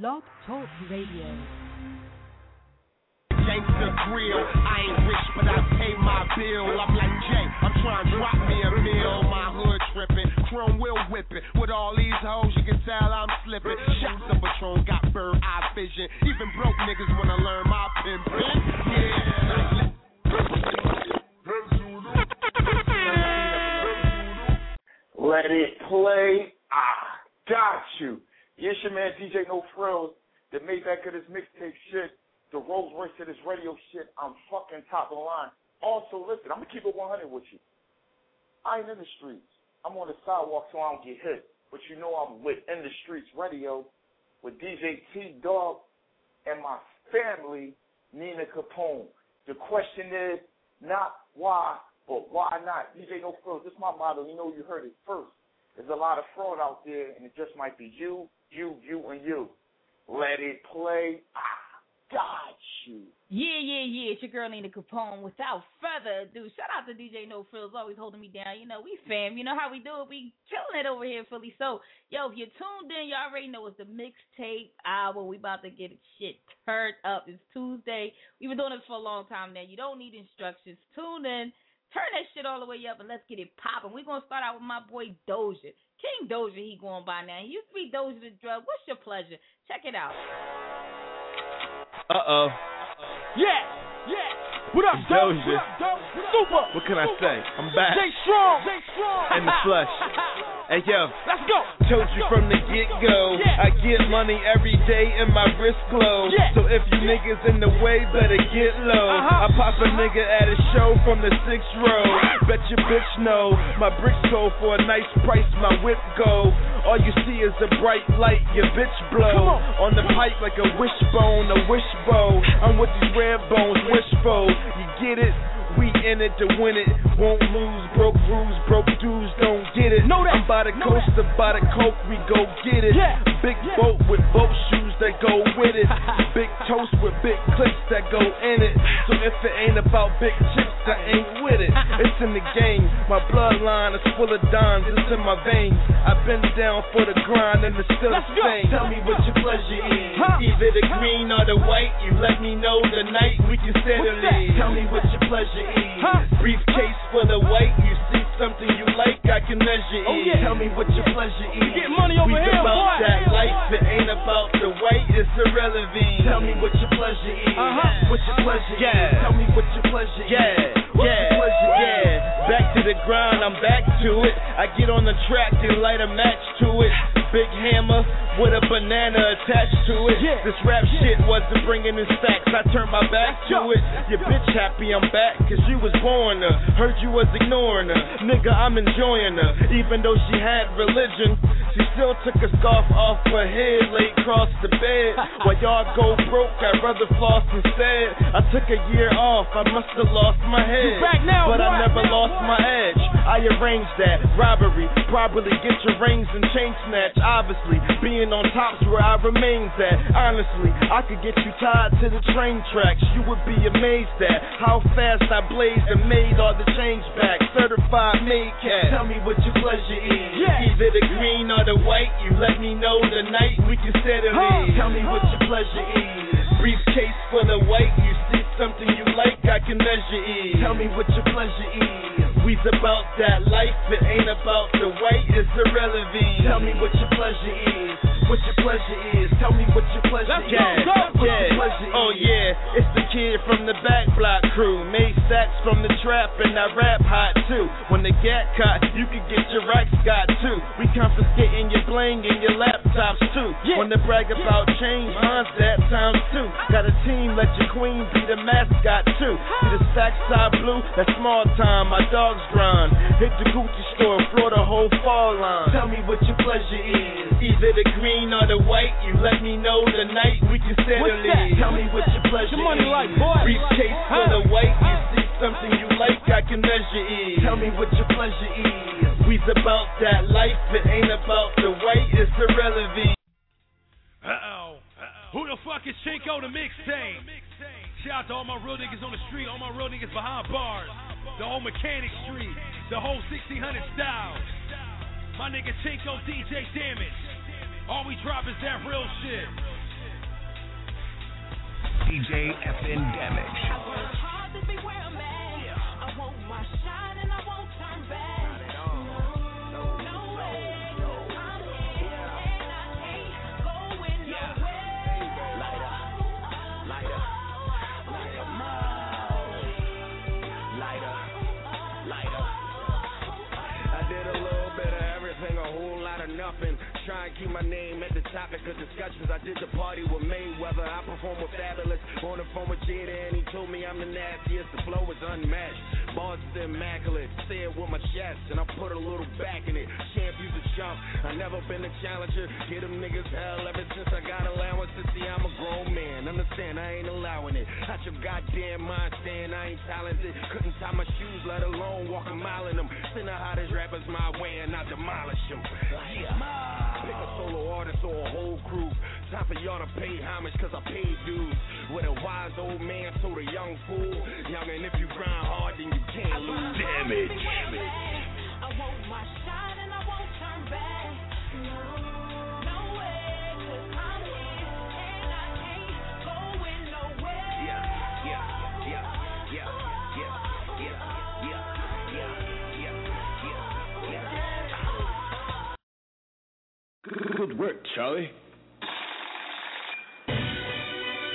Blog Talk Radio. Gangsta grill. I ain't rich, but I pay my bill. I'm like Jay, I'm trying to drop me a meal. My hood tripping, chrome wheel whipping. With all these hoes, you can tell I'm slipping. Shots of Patron got bird eye vision. Even broke niggas wanna learn my pimpin'. Yeah. Let it play. I got you. Yes, your man DJ No Frills, the Maybach of this mixtape shit, the Rolls Royce of this radio shit. I'm fucking top of the line. Also, listen, I'm gonna keep it 100 with you. I ain't in the streets. I'm on the sidewalk so I don't get hit. But you know I'm with In the Streets Radio with DJ T Dog and my family, Nina Capone. The question is not why, but why not? DJ No Frills, this is my motto. You know you heard it first. There's a lot of fraud out there, and it just might be you, you, you, and you. Let it play. I got you. Yeah, yeah, yeah. It's your girl Nina Capone. Without further ado, shout out to DJ No Frills, always holding me down. You know, we fam. You know how we do it. We killing it over here in Philly. So, yo, if you're tuned in, you already know it's the mixtape hour. We about to get shit turned up. It's Tuesday. We've been doing this for a long time now. You don't need instructions. Tune in. Turn that shit all the way up and let's get it popping. We're gonna start out with my boy Doja. King Doja, he going by now. He used to be Doja the drug. What's your pleasure? Check it out. Uh oh. Yeah, yeah. What up, Doja. Doja? What up, Doja? Super. What can I say? I'm back Jay Strong. Jay Strong. in the flesh. Hey yo, Let's go. told you from the get go. I get money every day and my wrist glow. So if you niggas in the way, better get low. Uh-huh. I pop a nigga at a show from the sixth row. Bet your bitch know my bricks go for a nice price. My whip go. All you see is a bright light. Your bitch blow on. the pipe like a wishbone, a wishbow. I'm with these red bones, wishful. You get it? We in it to win it. Won't lose. Broke rules, broke dudes don't get it. Know that. I'm by the Know coast, by the coke, we go get it. Yeah. Big Yeah. boat with boat shoes that go with it. big toast with big clips that go in it. So if it ain't about big chips, I ain't with it. It's in the game. My bloodline is full of dimes. It's in my veins. I've been down for the grind and it's still Let's the go. same. Tell me what your pleasure is. Huh? Either the green or the white. You let me know the night we can settle What's that? it. Tell me what your pleasure is. Huh? Briefcase full of white. You see something you like, I can measure Oh, yeah. Tell me what your pleasure is. get money over we here, about boy. that life. It ain't about the white. It's irrelevant. Tell me what your pleasure is. Uh-huh. What your pleasure Yeah. is. Tell me what your pleasure Yeah. is. What's Yeah. your pleasure yeah. Back to the grind, I'm back to it. I get on the track and light a match to it. Big hammer with a banana attached to it. Yeah. This rap shit wasn't bringing in stacks. I turned my back to it. Your bitch happy I'm back, cause you was born her. Heard you was ignoring her. Nigga, I'm enjoying her. Even though she had religion, she still took a scarf off her head, laid across the bed. While y'all go broke, I'd rather floss instead. I took a year off, I must have lost my head. Back now, but I never Now, lost boy. my edge. I arranged that robbery, probably get your rings and chain snatch. Obviously, being on top's where I remains at. Honestly, I could get you tied to the train tracks. You would be amazed at how fast I blazed and made all the change back. Certified made cat. Tell me what your pleasure is. Yeah. Either the green or the white. You let me know the night we can settle Huh. it. Tell me what your pleasure is. Briefcase full of white. You see something you like, I can measure it. Tell me what your pleasure is. We's about that life. It ain't about the white. It's irrelevant. Tell me what your pleasure is. What your pleasure is. Tell me what your pleasure Let's is. go, go. What your pleasure oh yeah, it's the kid from the back block crew. Made stacks from the trap and I rap hot too. When the gat caught, you could get your racks got too. We confiscating your bling and your laptops too. Yeah. When they brag about change, mine's that times two. Got a team, let your queen be the mascot too. See the stack side blue, that's small time. My dogs grind. Hit the Gucci store, floor the whole fall line. Tell me what your pleasure is. Either the green or the white. You let me know the night we can settle What's that? it. Tell me what your pleasure Your money is. like, boy. Briefcase full Huh? of white. You see something you like, I can measure it. Tell me what your pleasure is. We's about that life. It ain't about the white. It's irrelevant. Uh-oh. Who the fuck is Chinko the mixtape? Shout out to all my real niggas on the street, all my real niggas behind bars, the whole Mechanic Street, the whole 1600 style. My nigga Chinko DJ Damage. All we drop is that real shit. DJ FN Damage. Topic of discussions. I did the party with Mayweather. I perform with Fabolous. On the phone with Jada, and he told me I'm the nastiest. The flow is unmatched. Bars is immaculate. Say it with my chest, and I put a little back in it. Champ, you's a chump. I never been a challenger. Get them niggas hell ever since I got allowance to see I'm a grown man. Understand, I ain't allowing it. Out your goddamn mind, stand, I ain't talented. Couldn't tie my shoes, let alone walk a mile in them. Send the hottest rappers my way, and I demolish them. Yeah. Pick a solo artist or a whole crew. Time for y'all to pay homage cause I paid dues. With a wise old man told a young fool. Young and if you grind hard then you can't lose. Damage. I want my Good work, Charlie.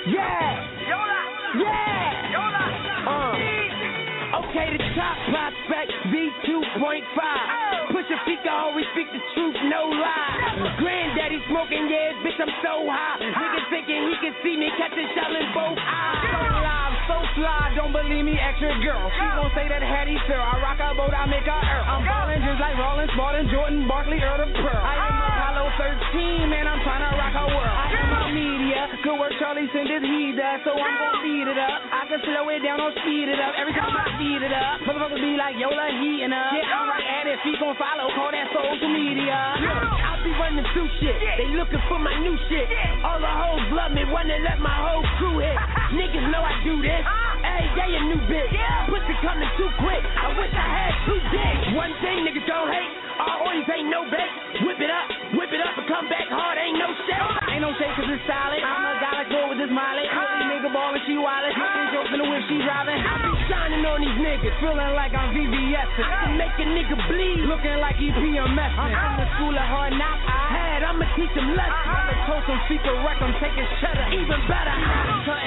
Yeah! Yola! Yeah! Yola! Uh. Okay, the top prospect V2.5. Push a feet, always speak the truth, no lie. Granddaddy smoking, yeah, bitch, I'm so high. Niggas thinking he can see me, catch a shell in both eyes. So live, so fly, don't believe me, extra girl. She gon' say that Hattie sir. I rock a boat, I make her earl. I'm ballin' just like Rollins, Spalding, Jordan, Barkley, Earl of Pearl. I am 13, man, I'm tryna rock her world. I am a media, good work, Charlie send his he does, so I'm gon' speed it up. I can slow it down or speed it up every time I speed it up. Motherfuckers be like, Yola heating up. Yeah, I'm right at it, feet gon' follow, call that social media. I'll be running through shit, they looking for my new shit. All the hoes love me, wanna let my whole crew hit. Niggas know I do this. Uh-huh. Hey, they a new bitch. Pussy coming too quick. I wish I had two dicks. One thing niggas don't hate. All oils ain't no bait. Whip it up, whip it up and come back hard. Ain't no shake. Ain't no shake cause it's solid. I'm a galaxy with this mileage. Really nigga ballin', she wildin'. Getting jokes in the whip, she driving. I be shining on these niggas. Feeling like I'm VVS. I can make a nigga bleed. Looking like he PMS. I'm the school of hard knocks. I had, I'ma teach him lessons. I'ma toast him, secret wreck him, take his cheddar. Even better,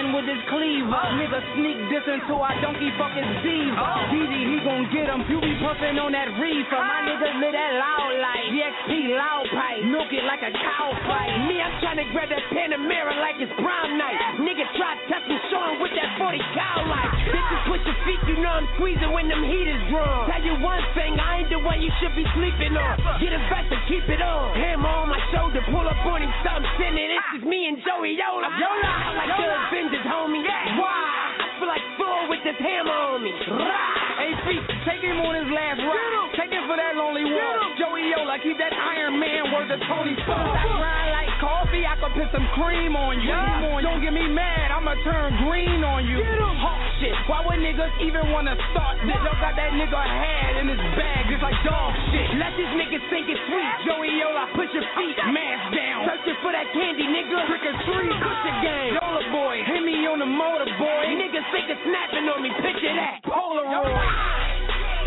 With his cleaver. Oh. Nigga sneak this until I donkey fuck his diva. DD, he gon' get him. You be puffin' on that reefer. My nigga live that loud life. DXP loud pipe. Milk it like a cow fight. Me, I'm tryna grab that Panamera like it's prom night. Nigga try test me, show him with that 40 cow life. Bitches push your feet, you know I'm squeezing when them heaters drum. Tell you one thing, I ain't the one you should be sleeping on. Get it back and keep it on. Hammer on my shoulder, pull up on him, something sending. This ah. is me and Joey Yola. Yola, I like the that's why. Feel like Thor with this hammer on me. Hey, feet, take him on his last ride. Take him for that lonely walk. Joey Yola, keep that Iron Man word to Tony Stark. I grind like coffee, I could put some cream on you. Don't get me mad, I'ma turn green on you. Hawk shit, why would niggas even wanna start this? Yo got that nigga head in his bag, just like dog shit. Let these niggas think it's sweet. Joey Yola, put your feet, mask down. Searching for that candy, nigga. Trick or treat, push the game. Yola boy, hit me on the motor, boy. Niggas it's snapping on me, picture that. Polaroid.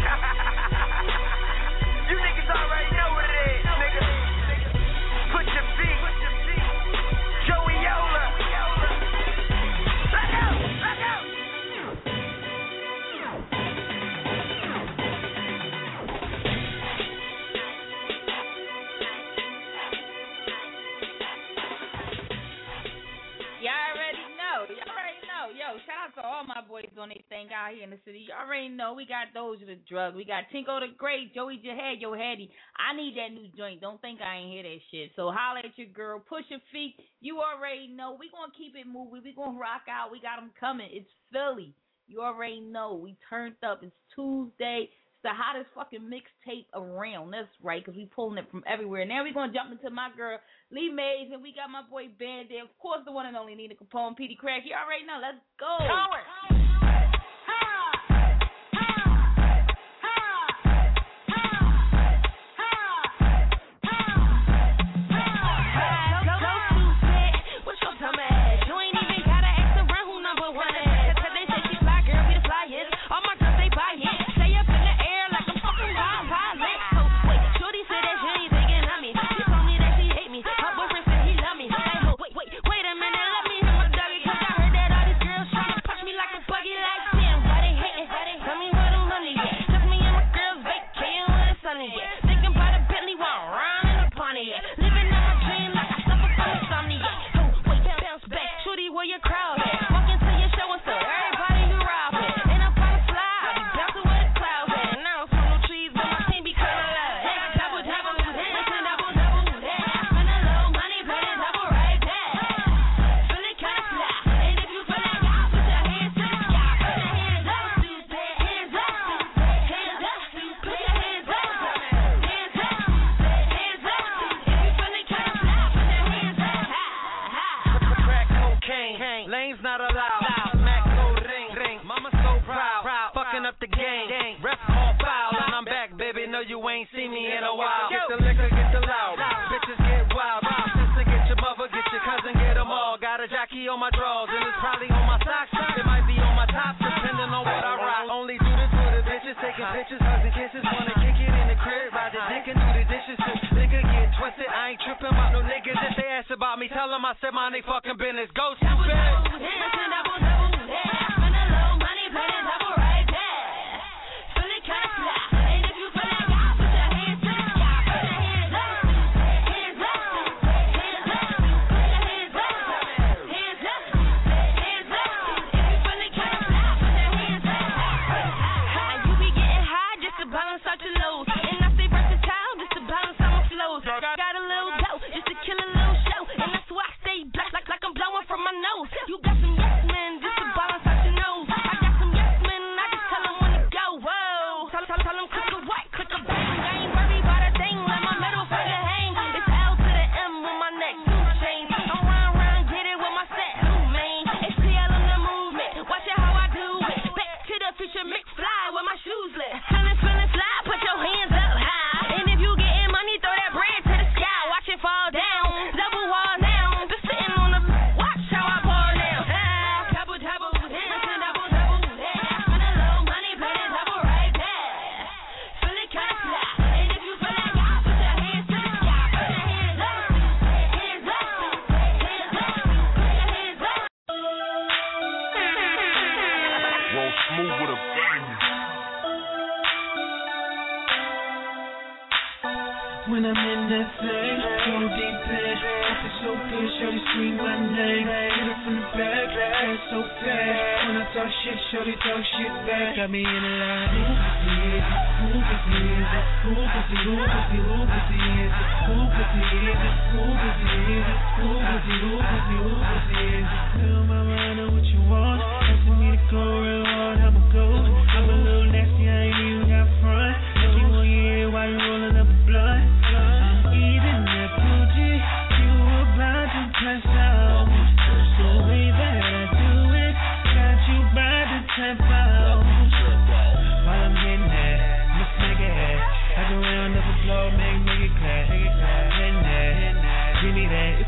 Ah! You niggas already know what it is, nigga. Put your all my boys on their thing out here in the city. Y'all already know. We got those with the drug. We got Tinko the Great, Joey Jihad, Yo Hattie. I need that new joint. Don't think I ain't hear that shit. So holla at your girl. Push your feet. You already know. We gonna keep it moving. We gonna rock out. We got them coming. It's Philly. You already know. We turned up. It's Tuesday. It's the hottest fucking mixtape around. That's right, because we pulling it from everywhere. Now we gonna jump into my girl Lee Mays, and we got my boy Bandit. Of course, the one and only Nina Capone, Petey Crack. You already know. Let's go. Go, go,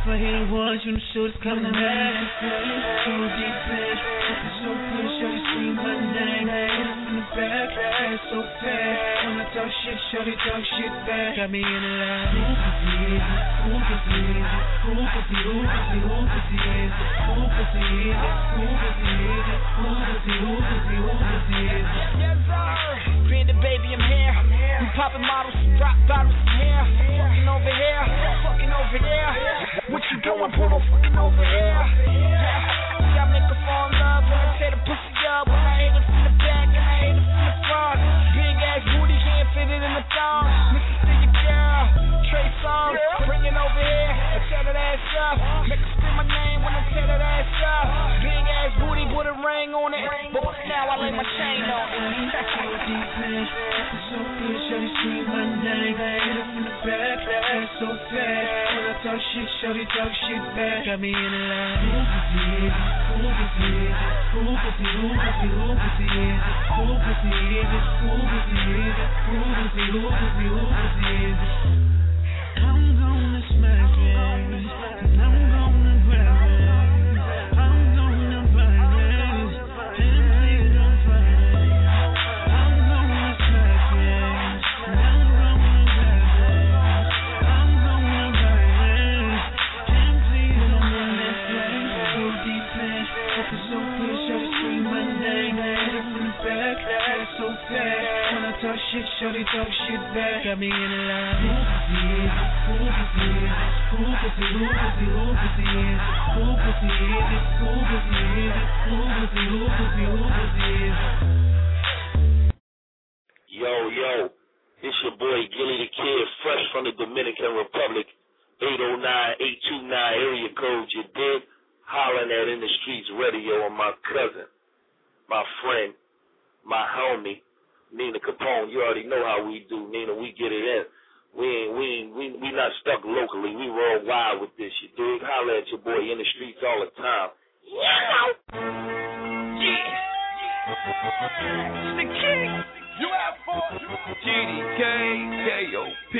I hit it once, you know shooters coming back. Too deep, bitch. So push, you see my name back, that's so bad. When I talk shit, shorty talk shit back. Got me in the line. Who could see it? Who could see it? Who could see it? Who could see it? Who could see it? Who could see it? Who could see it? Who could see it? Yes, sir. Being the baby, I'm here. I'm here. We popping models, drop bottles, I'm here. I'm here. Fucking over here, yeah. fucking over there. Yeah. What you doing, porno? Fucking over here. Yeah. yeah. See, I make her fall in love when I tear the pussy up. When I hit her from the I'm dog. Niggas see your girl. Trey Song. Bring it over here. I turn that ass up. Make my name when I tear that ass up. Big ass booty with a ring on it. But now I lay my chain on it. So good, my name. Hit from the back, so fast. When I talk shit, talk shit back. Got me in a line. I'm gonna smash it. talk shit back, got me in line. Who pussy is? Who pussy is? Who pussy? Who? Yo, yo, it's your boy Gilly the Kid, fresh from the Dominican Republic. 809-829 area code, you did hollering at In the Streets Radio on my cousin, my friend, my homie, Nina Capone. You already know how we do, Nina. We get it in. We ain't, we ain't, we we not stuck locally. We worldwide with this. You dig? Holler at your boy in the streets all the time. Yeah. Yeah. It's the king. UFO. GDK, KOP,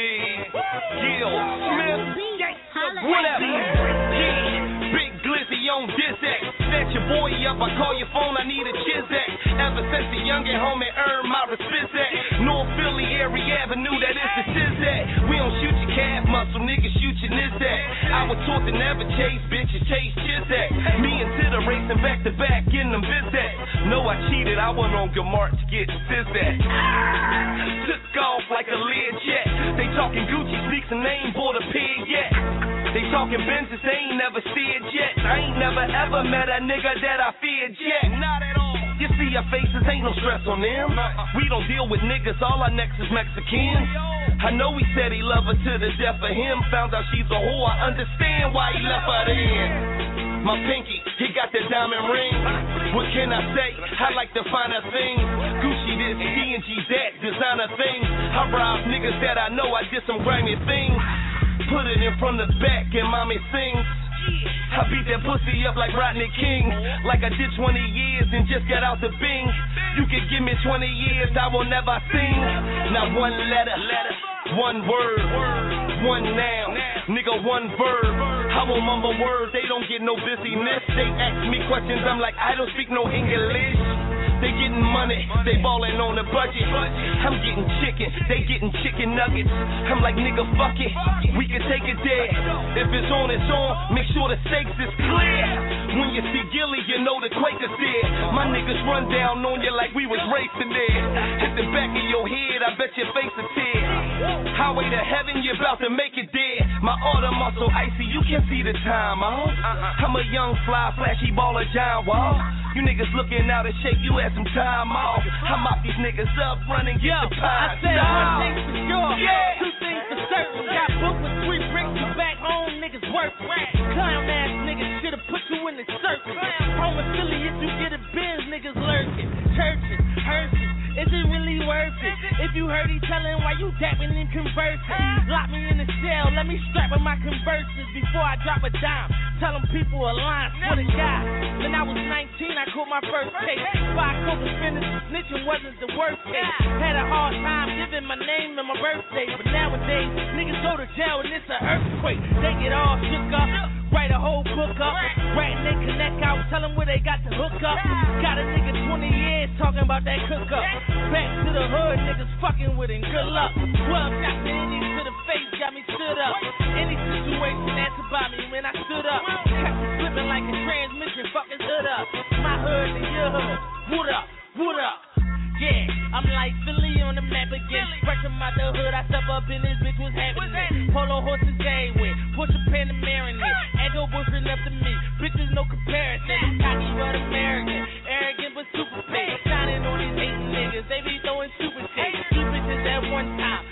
Gil Smith, whatever. Big Glizzy on this X. Your boy up, I call your phone, I need a Chizak. Ever since the youngin' homie earned my respect. at North Philly, Airy Avenue, that is the Chizak. We don't shoot your calf muscle, niggas shoot your Nizak. I was taught to never chase bitches, chase Chizak. Me and Titter racing back to back in them Bizak. No, I cheated, I went on march to get Sizak. Took off like a lead jet. They talking Gucci sneaks and ain't bought a pig yet. They talking Benzes, they ain't never steered yet. I ain't never ever met a nigga that I feared yet. Not at all. You see our faces, ain't no stress on them. Uh-uh. We don't deal with niggas, all our necks is Mexicans. I know he said he love her to the death of him. Found out she's a whore, I understand why he left her then. My pinky, he got the diamond ring. What can I say? I like the finer things. Gucci this, D&G that, designer things. I rob niggas that I know I did some grimy things. Put it in from the back and mommy sings. I beat that pussy up like Rodney King. Like I did 20 years and just got out the bing. You can give me 20 years, I will never sing. Not one letter, one word, one noun. Nigga, one verb. I won't mumble words, they don't get no busyness. They ask me questions, I'm like, I don't speak no English. They getting money, they ballin' on the budget. I'm getting chicken, they getting chicken nuggets. I'm like, nigga, fuck it, we can take it there. If it's on, it's on, make sure the stakes is clear. When you see Gilly, you know the Quakers there. My niggas run down on you like we was racing there. Hit the back of your head, I bet your face a tear. Highway to heaven, you about to make it there. My order muscle icy, you can see the time, huh? I'm a young fly, flashy baller, giant wall. You niggas looking out of shape, you had some time off. I mop these niggas up, running, get the pie. I said one thing for sure, Yeah. two things for certain. Got booked with three bricks, you back home, niggas work. Clown ass niggas should've put you in the circus. Home affiliates, you get a Benz, niggas worth it? If you heard he telling why you dapping and conversing. Lock me in the cell, let me strap in my converses before I drop a dime. Tell them people a line for the guy. When I was 19, I caught my first case. Five co-defendants, snitching wasn't the worst case. Had a hard time giving my name and my birthday, but nowadays niggas go to jail and it's an earthquake. They get all shook up, write a whole book up, writing they connect out, tell them where they got the hook up. Got a nigga 20 years talking about that cook up. Back to the hood, niggas fucking with him. Good luck. 12 shots to any to the face got me stood up. Any situation that's about me when I stood up. Kept it slipping like a transmission, fucking hood up. My hood and your hood. What up? What up? Yeah, I'm like Philly on the map again. Fresh from out the hood, I step up in this bitch, what's happening? Polo horses game with, push a Panamera in it. Echo bushing up to me, bitches no comparison. I'm cocky but American, arrogant but super paid. Shining on these hating niggas, they be throwing super shade. Two bitches at one time,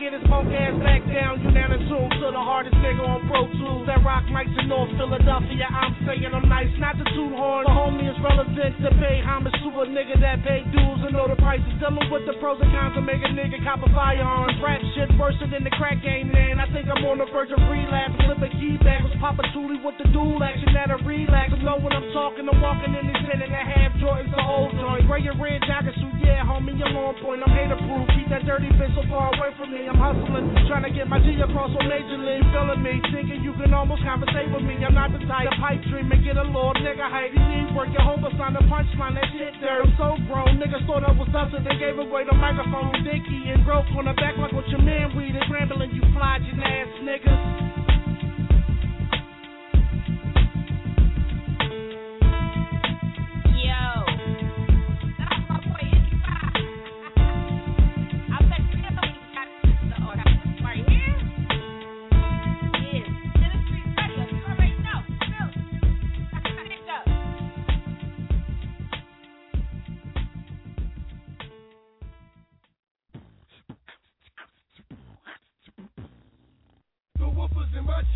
get his punk ass back down. You down in tune to the hardest nigga on Pro Tools that rock mics in North Philadelphia. I'm saying I'm nice, not the two horn. The homie is relevant to pay homage a nigga that pay dues and know the prices. Dealing with the pros and cons to make a nigga cop a firearms. Rap shit worse than the crack game, man. I think I'm on the verge of relapse. Flip a key back was Papa Tooley with the dual action at a relax. Know when I'm talking, I'm walking in these ten and a half Jordans, the old joint. Gray and red jacket suit, yeah, homie, I'm on point. I'm hater proof. Keep that dirty bitch so far away from me. I'm hustling, trying to get my G across on Major League. Feeling me, thinking you can almost conversate with me. I'm not the type to pipe dream and get a little nigga hype. You need work, your hope sign the punchline, that shit So grown, niggas thought I was dusted. They gave away the microphone, Dicky and broke on the back like what your man weed is rambling. You flogging ass niggas.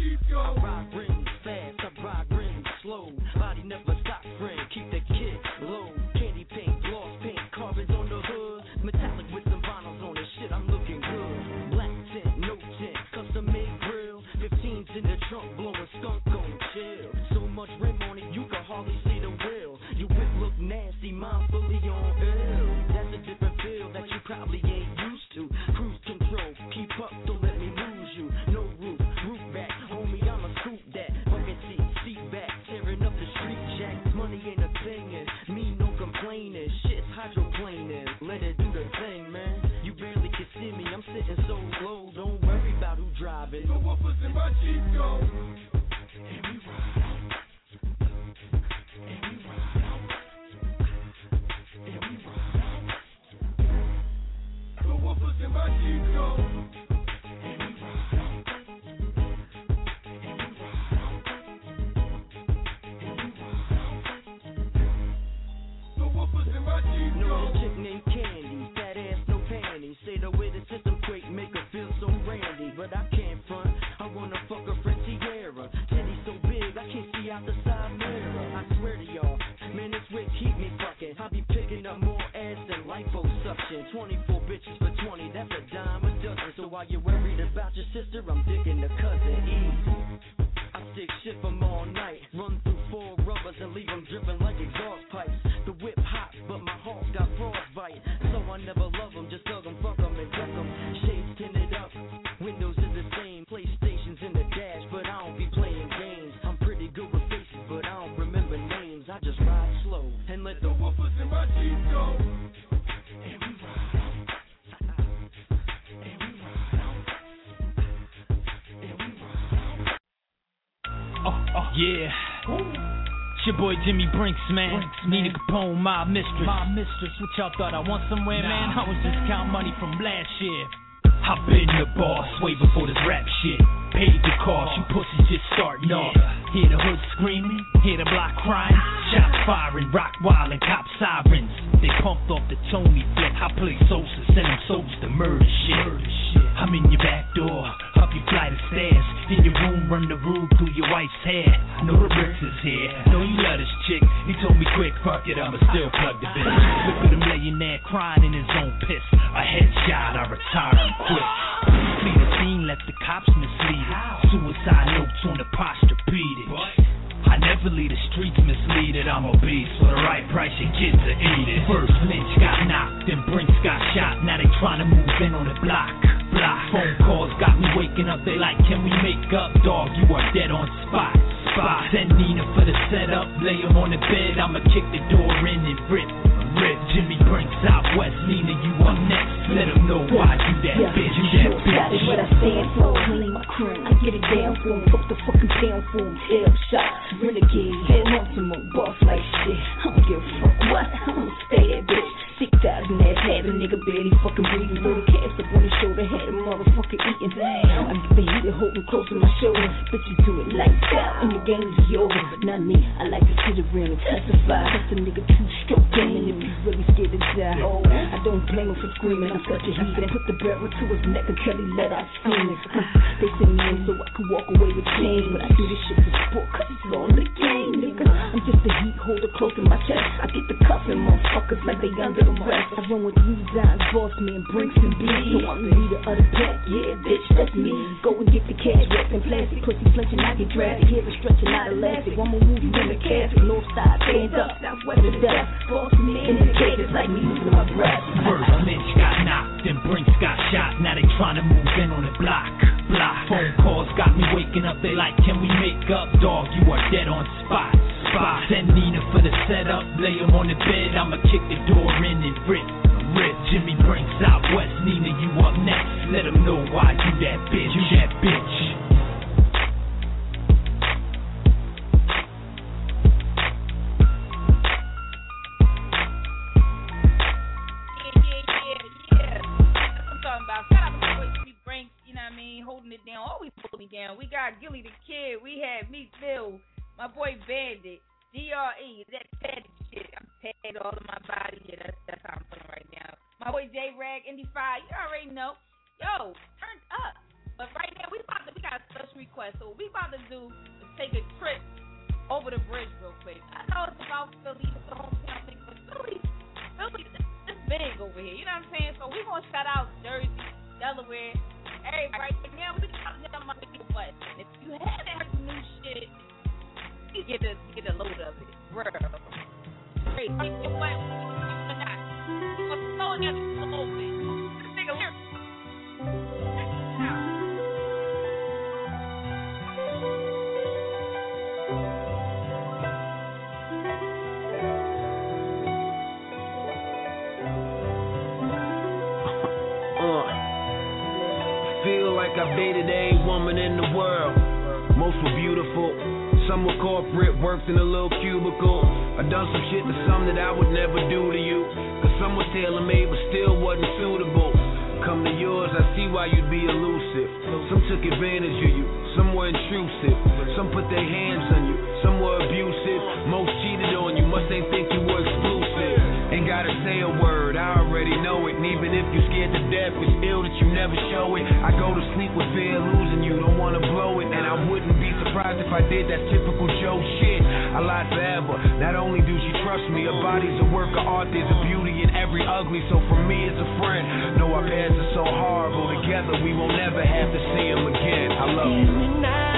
I ride rings boy Jimmy Brinks, man. Nina Capone, my mistress. My mistress. What y'all thought I want somewhere, man? I was just counting money from last year. Hop been the boss way before this rap shit. Paid the cost, you pussies just starting off. Hear the hood screaming, hear the block crying. Shots firing, rock wild and cop sirens. They pumped off the Tony flip. I play Sosa, send them soldiers to murder shit. I'm in your back door, up your flight of stairs. In your room, run the rule through your wife's hair. Know the bricks is here, know you love this chick. He told me quick, fuck it, I'ma still plug the bitch. Look at him laying there crying in his own piss. A headshot, I retire him quick. Flee the scene, let the cops mislead. Suicide notes on the beat. I never leave the streets misleaded. I'm a beast for the right price. You get to eat it. First Lynch got knocked, then Brinks got shot. Now they trying to move in on the block. Block. Phone calls got me waking up. They like, can we make up, dog? You are dead on spot. Spot. Send Nina for the setup. Lay him on the bed. I'ma kick the door in and rip. Rip. Jimmy Brinks out west. Nina, you up next. Let him know why you that Yeah, bitch. you that sure got what I stand for. Clean my crew, I get it down for 'em. Fuck the fucking town for 'em. Tail shot, renegade, head more boss like shit. I don't give a fuck what, I'ma stay that bitch. Six thousand ass having nigga barely fucking breathing. The caps up on his shoulder, had a motherfucker eating. Damn, I get the heater holding close to my shoulder. Bitches do it like that, and the game is over. But not me, I like to sit around and testify. Cause the nigga two stroke game, and if he's really scared to die, oh, I don't blame him for screaming. I'm such a heathen. Put the barrel to his neck until he let out steaming. They send me in so I can walk away with change, but I do this shit for sport, cause it's all in the game, nigga. I'm just a heat holder close to my chest. I get the cuffing motherfuckers like they under the rest. I run with three guys, boss man, Brinks and B. So I'm the leader of the pack, yeah, bitch, that's me. Go and get the cash, wrapped in plastic, pussy flinching, I get drafted. Here is stretching out elastic. One more move, you in the casket, north side, stand up, southwest to death. Boss man, in the cages like me losing my breath. First Lynch got knocked, then Brinks got shot. Now they trying to move in on the block. Block. Phone calls got me waking up. They like, can we make up, dog? You are dead on spot. Spot. Send Nina for the setup. Lay him on the bed. I'ma kick the door in and rip. Some put their hands on you, some were abusive. Most cheated on you, must ain't think you were exclusive. Ain't gotta say a word, I already know it. And even if you scared to death, it's ill that you never show it. I go to sleep with fear losing you, don't wanna blow it. And I wouldn't be surprised if I did that typical Joe shit. I lied forever. Not only do she trust me, her body's a work of art, there's a beauty in every ugly. So for me, as a friend, know our paths are so horrible. Together, we won't never have to see them again. I love you.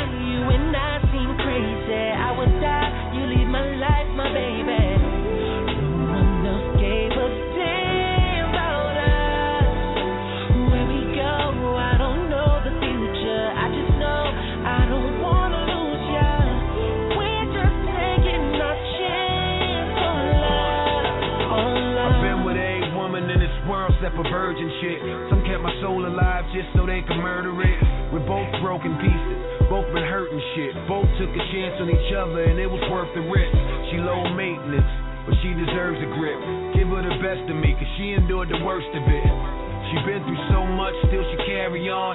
Some kept my soul alive just so they could murder it. We're both broken pieces, both been hurting shit. Both took a chance on each other and it was worth the risk. She low maintenance, but she deserves a grip. Give her the best of me, cause she endured the worst of it. She been through so much, still she carry on.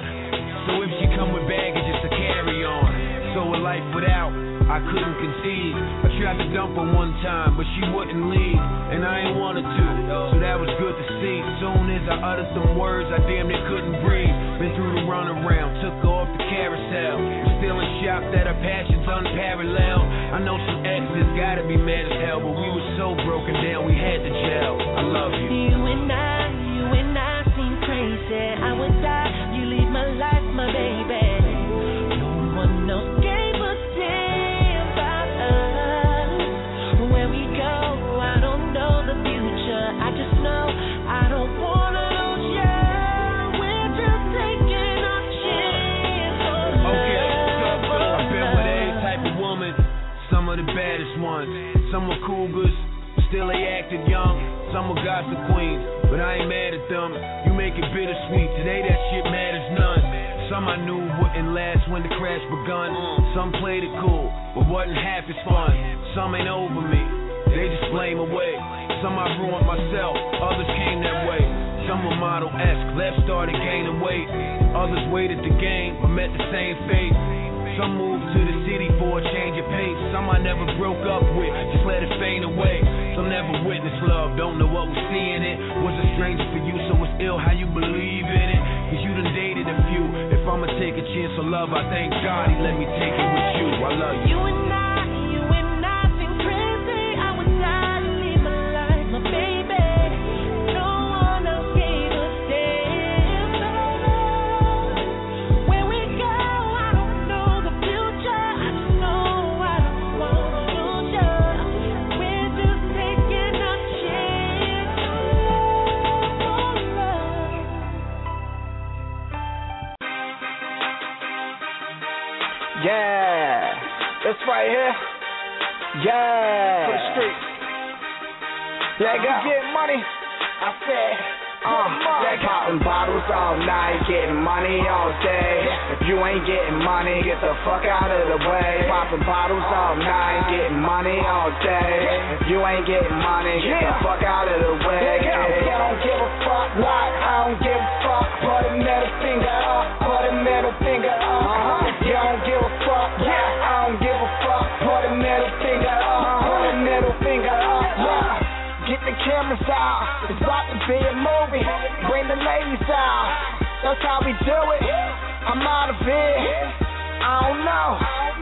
So if she come with baggage, it's a carry on. So a life without, I couldn't conceive. I tried to dump her one time, but she wouldn't leave, and I ain't wanted to. So that was good to see. Soon as I uttered some words, I damn near couldn't breathe. Been through the runaround, took her off the carousel. Still in shock that her passion's unparalleled. I know some exes gotta be mad as hell, but we were so broken down, we had to gel. I love you. You and I, you and I seem crazy. I would die, you leave my life, Some were cougars, still they acted young. Some were gossip queens, but I ain't mad at them. You make it bittersweet. Today that shit matters none. Some I knew wouldn't last when the crash begun. Some played it cool, but wasn't half as fun. Some ain't over me, they just blame away. Some I ruined myself, others came that way. Some were model esque, left started gaining weight. Others waited the game, but met the same fate. Some moved to the city for a change of pace. Some I never broke up with, just let it fade away. Some never witnessed love, don't know what was seeing it. Was a stranger for you, so it's ill how you believe in it. Cause you done dated a few. If I'ma take a chance on love, I thank God he let me take it with you. I love you. You Let go. Get money. I said, uh, they popping bottles all night, getting money all day. If you ain't getting money, get the fuck out of the way. Popping bottles all night, getting money all day. If you ain't getting money, get the fuck out of the way. I don't give a fuck what, I don't give a fuck. Put a middle finger up, put a middle finger up. If out. It's about to be a movie. Bring the ladies out. That's how we do it. I'm out of it. I don't know.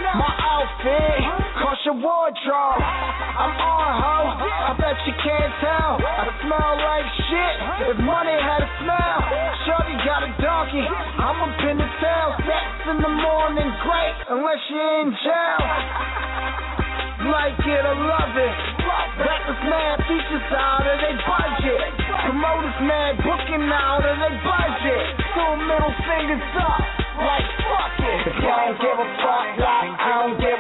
My outfit, cost your wardrobe. I'm on ho. I bet you can't tell. I smell like shit. If money had a smell, Shorty got a donkey. I'm up in the tail. Sex in the morning, great, unless you're in jail. Like it or love it. Rappers mad features out of their budget. Promoters mad booking out of their budget. Two middle fingers up. Like fuck it. You don't give a fuck, like I don't give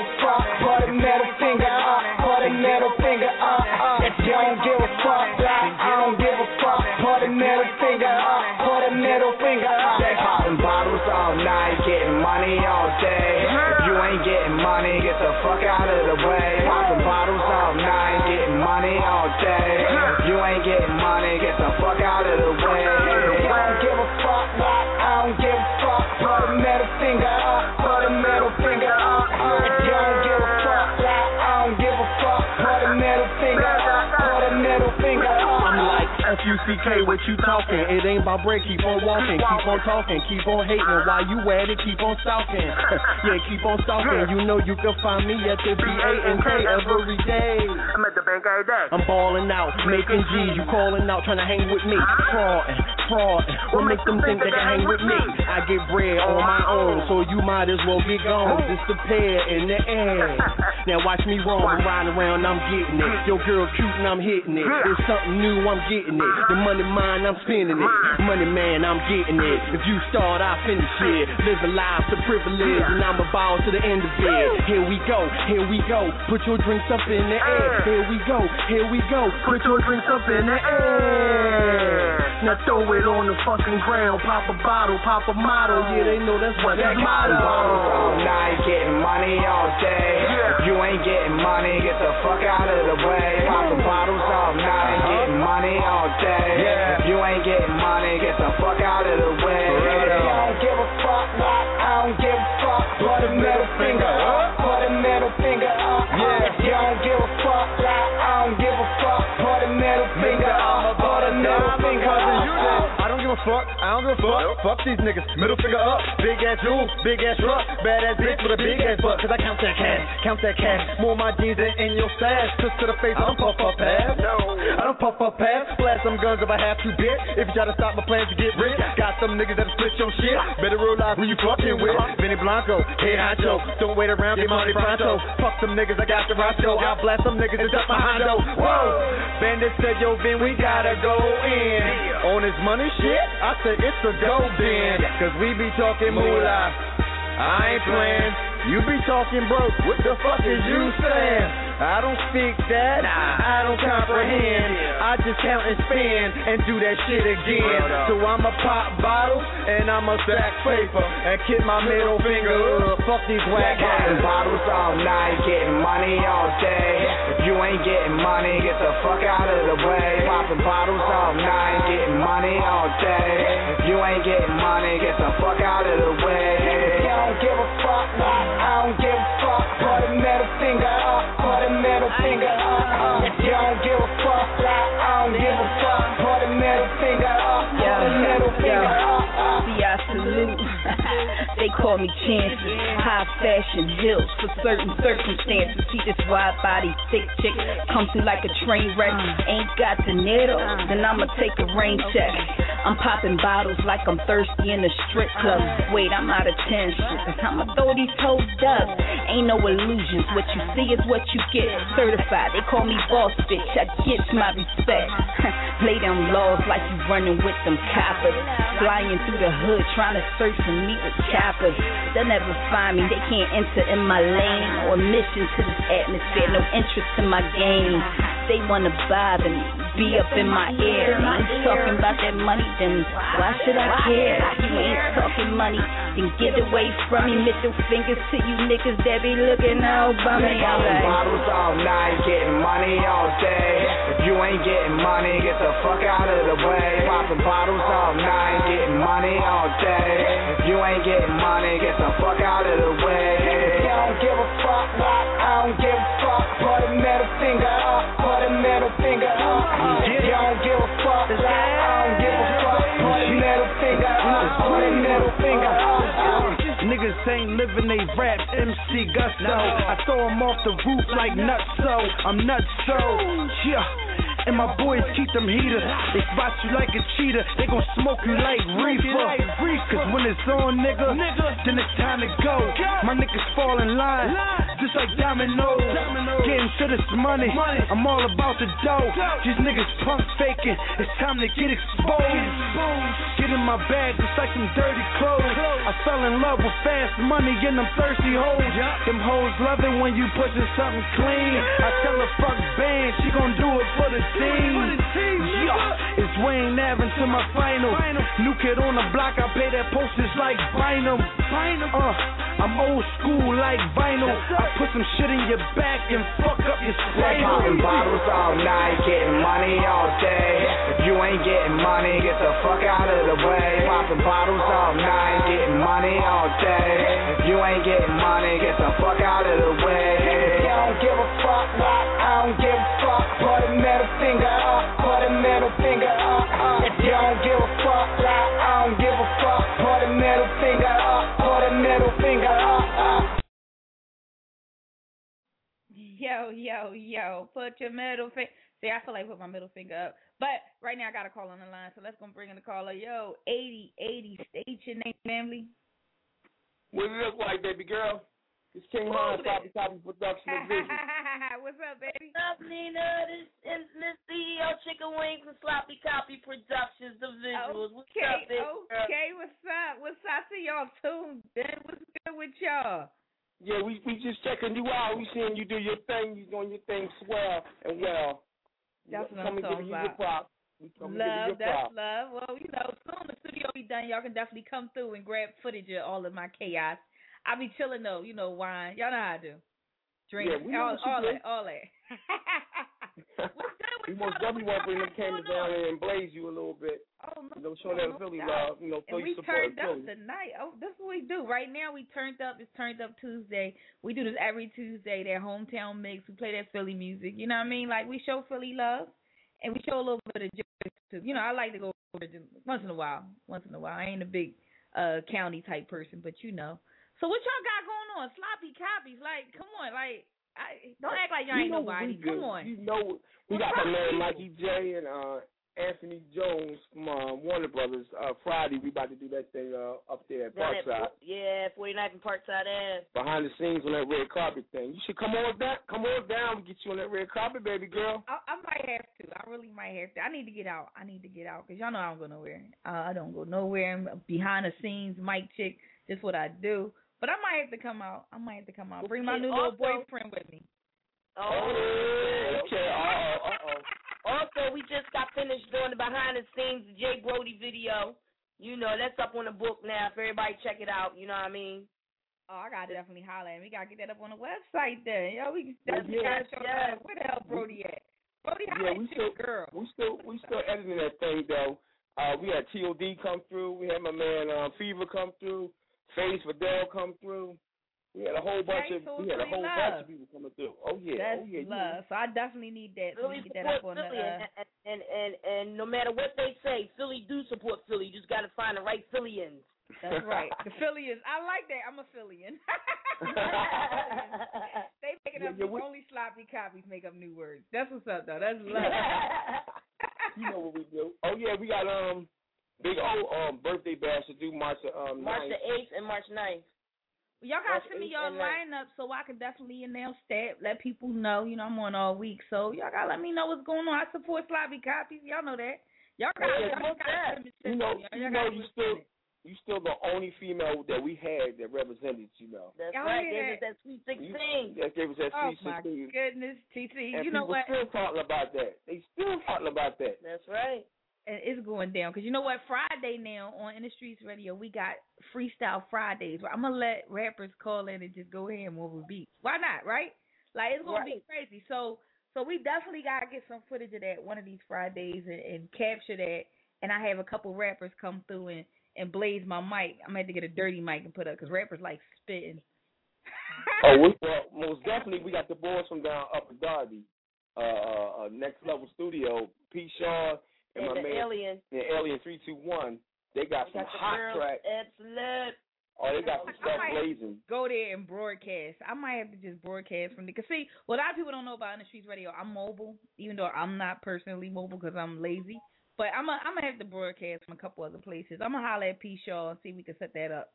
F-U-C-K, what you talking? It ain't about break, keep on walking, keep on talking, keep on hating. While you at it, keep on stalking. yeah, keep on stalking. You know you can find me at the B-A-N-K every day. I'm at the bank every day. I'm balling out, making G's. You calling out, trying to hang with me. Fraudin', fraudin'. What make them think they can hang with me? I get bread on my own, so you might as well get gone. Disappear in the air. Now watch me roam, I'm riding around, I'm getting it. Your girl cute and I'm hitting it. It's something new, I'm getting it. The uh-huh. Money mine, I'm spending it. Money man, I'm getting it. If you start, I finish it. Living life to privilege, and I'm a ball to the end of it. Here we go, here we go. Put your drinks up in the air. Here we go, here we go. Put your drinks up in the air. Now throw it on the fucking ground. Pop a bottle, pop a model. Oh, yeah, they know that's what They they popping all night, getting money all day. If you ain't getting money, get the fuck out of the way. Popping bottles all night, uh-huh. getting money all day. If you ain't getting money, get the fuck I I don't give a fuck. Fuck these niggas. Middle finger up. Big ass jewels, big ass truck. Bad ass bitch with a big ass butt. Cause I count that cash, count that cash. More my jeans than in your stash. Twist to the face, I don't puff up pass. No, I don't puff up pass. Blast some guns if I have to, bitch. If you try to stop my plans to get rich, got some niggas that'll split your shit. Better realize who you fucking with. Vinny Blanco, head honcho. Don't wait around, get money pronto. Fuck some niggas, I got the Roscoe. I'll blast some niggas and duck my Hondo. Whoa! Bandit said, yo, Vin, we gotta go in. On his money shit, I said it's a go bin. Cause we be talking moolah. I ain't playing. You be talking broke. What the fuck is you saying? I don't speak that, I don't comprehend. I just count and spend and do that shit again. So I'ma pop bottles and I'ma stack paper and kick my middle finger up. Fuck these whack Popping bottles all night, getting money all day. If you ain't getting money, get the fuck out of the way. Popping bottles all night, getting money all day. If you ain't getting money, get the fuck out of the way. You don't give a fuck, I don't give a fuck. Put a middle finger put a middle finger up. Call me chances. High fashion hills for certain circumstances. See this wide body, thick chick come through like a train wreck. Ain't got the needle, then I'ma take a rain check. I'm popping bottles like I'm thirsty in a strip club. Wait, I'm out of ten shit. I'ma throw these hoes up. Ain't no illusions. What you see is what you get. Certified. They call me boss bitch. I get my respect. Lay them laws like you running with them coppers. Flying through the hood trying to search for me with choppers. They'll never find me. They can't enter in my lane or mission to this atmosphere. No interest in my game. They wanna bother me, be up in my ear. You talking about that money, then why should I care? If you ain't talking money, then get away from me. Middle fingers to you niggas that be looking all bummy. I'm bottles all night, getting money all day. You ain't getting money, get the fuck out of the way. Popping bottles all night, getting money all day. If you ain't getting money, get the fuck out of the way. You don't give a fuck, I don't give a fuck. Put a middle finger up, put a middle finger up. Niggas ain't living they rap, MC Gusto. I throw 'em off the roof like nuts, so I'm nuts, so Yeah. And my boys keep them heaters. They spot you like a cheater. They gon' smoke you like reefer. Cause when it's on, nigga, then it's time to go. My niggas fall in line, just like dominoes. Getting to this money, I'm all about the dough. These niggas punk faking, it's time to get exposed. Get in my bag just like some dirty clothes. I fell in love with fast money and them thirsty hoes. Them hoes love it when you pushing something clean. I tell her fuck band, she gon' do it for the team. Yeah, it's Wayne Ave to my final. New kid on the block, I pay that postage like Bynum. Uh, I'm old school like vinyl. I put some shit in your back and fuck up your Like popping bottles all night, getting money all day. If you ain't getting money, get the fuck out of the way. Popping bottles all night, getting money all day. If you ain't getting money, get the fuck out of the way. You don't give a fuck, I don't give a fuck. Put a middle finger up, put a middle finger up. Uh. If you don't give a fuck, I don't give a fuck. Put a middle finger up, put a middle finger up. Uh. Yo, yo, yo, put your middle finger. See, I feel like put my middle finger up. But right now I got a call on the line, so let's go bring in the caller. Yo, 8080, state your name, family. What it look like, baby girl? It's King Who Hans, that? Copy Copy Production Division. What's up, baby? What's up, Nina? This is Miss CEO Chicken Wings and Sloppy Copy Productions, the visuals. What's Okay, up, baby girl? okay, what's up? What's up? See y'all tuned in. What's good with y'all? Yeah, we we just checking you out. We seeing you do your thing. You doing your thing swell and well. That's what come I'm talking give your about. props. We come and give you Love, that's props. love. Well, you know, soon the studio be done, y'all can definitely come through and grab footage of all of my chaos. I be chilling though, you know, wine. Y'all know how I do. Drink, Yeah, all, all that, all that. we most definitely want to bring them cameras down there and blaze you a little bit. Oh, no, you know, show no, that Philly love. You know, And we turned up Philly. tonight. Oh, that's what we do. Right now we turned up. It's turned up Tuesday. We do this every Tuesday. Their hometown mix. We play that Philly music. You know what I mean? Like we show Philly love, and we show a little bit of joy too. You know, I like to go once in a while. Once in a while. I ain't a big uh county type person, but you know. So what y'all got going on? Sloppy copies. Like, come on. Like, I don't act like y'all You ain't know nobody. Come on. You know, we got my man Mikey J and uh, Anthony Jones from uh, Warner Brothers. Uh, Friday, we about to do that thing uh, up there at Down at Parkside. Fort- yeah, 49 and Parkside Ave. Behind the scenes on that red carpet thing. You should come on down. Come on down. We get you on that red carpet, baby girl. I, I might have to. I really might have to. I need to get out. I need to get out because y'all know I don't go nowhere. Uh, I don't go nowhere. I'm behind the scenes, mic chick. That's what I do. But I might have to come out. I might have to come out. Bring my new little boyfriend with me. Oh, okay. Uh-oh, uh-oh. Also, we just got finished doing the behind the scenes Jay Brody video. You know, that's up on the book now. If everybody check it out, you know what I mean? Oh, I gotta definitely holler at. We gotta get that up on the website then. Yo, we Yes, gotta show yes. that. Where the hell Brody at? Brody, how Yeah, we still, girl? we still, we still editing that thing though. Uh, we had TOD come through. We had my man um, Fever come through. Phase Fidel come through. We had a whole bunch Okay, of we had a whole love. bunch of people coming through. Oh yeah, That's oh yeah. you- love. So I definitely need that. Philly Need to get that up support on the. Uh, and, and and and no matter what they say, Philly do support Philly. You just got to find the right Phillians. that's right. The Phillians. I like that. I'm a Phillian. they making up Yeah, yeah, we- only sloppy copies make up new words. That's what's up though. That's love. you know what we do. Oh yeah, we got um big old um birthday bash to do March um March 9th. the eighth and March 9th. Y'all gotta March send me 8th y'all lineup so I can definitely announce that. Let people know. You know, I'm on all week, so y'all gotta let me know what's going on. I support sloppy copies. Y'all know that. Y'all gotta, Yeah, y'all gotta send me- You know, y'all you gotta know, you still it. you still the only female that we had that represented. You know, That's Y'all right. hear Gave us that sweet sixteen. that gave us that Oh sweet my sixteen. goodness, TT. And You know people what? still talking about that. They still talking about that. That's right. And it's going down. Because you know what? Friday now on in the streets radio we got freestyle fridays. Where i'm gonna let rappers call in and just go ham over beats. Why not right? Like it's gonna be crazy. So so we definitely gotta get some footage of that one of these fridays and, and capture that. And i have a couple rappers come through and and blaze my mic. I'm gonna have to get a dirty mic and put up because rappers like spitting. Oh, we, well, most definitely we got the boys from down Upper Darby, uh, uh, uh Next Level Studio, P. Shaw and, And my the man alien. and Alien Three Two One. They got We some got the hot girls. tracks. Absolute. Oh, they got some stuff might blazing. Go there and broadcast. I might have to just broadcast from the. Cause see, what a lot of people don't know about in the streets radio, I'm mobile, even though I'm not personally mobile because I'm lazy. But I'm a, I'm gonna have to broadcast from a couple other places. I'm gonna holler at P Shaw and see if we can set that up.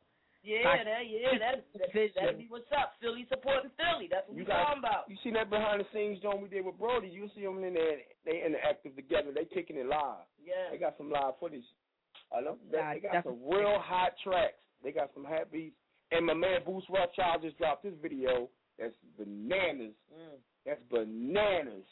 Yeah, that yeah, that that that'd be what's up. Philly supporting Philly. That's what You we got- talking about. You see that behind the scenes joint we did with Brody? You see them in there. They interactive together. They kicking it live. Yeah. They got some live footage. I know. They, Nah, they got some real hot tracks. They got some hot beats. And my man Boost Rothschild just dropped this video. That's bananas. Mm. That's bananas.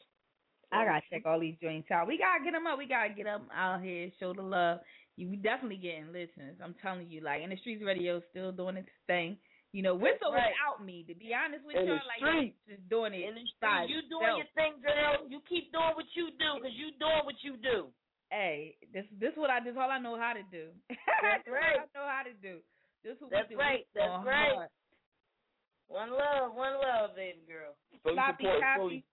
I gotta check all these joints out. We gotta get them up. We gotta get them out here, show the love. You, we definitely getting listeners. I'm telling you, like in the streets radio, still doing its thing. You know, Whistle right. without me. To be honest with In y'all, like streets. just doing it. In the by street, you doing itself. your thing, girl. You keep doing what you do, cause you doing what you do. Hey, this this what I this all I know how to do. That's This right. I know how to do. This what That's we do. right. That's going right. hard. One love, one love, baby girl. Philly Sloppy support copy.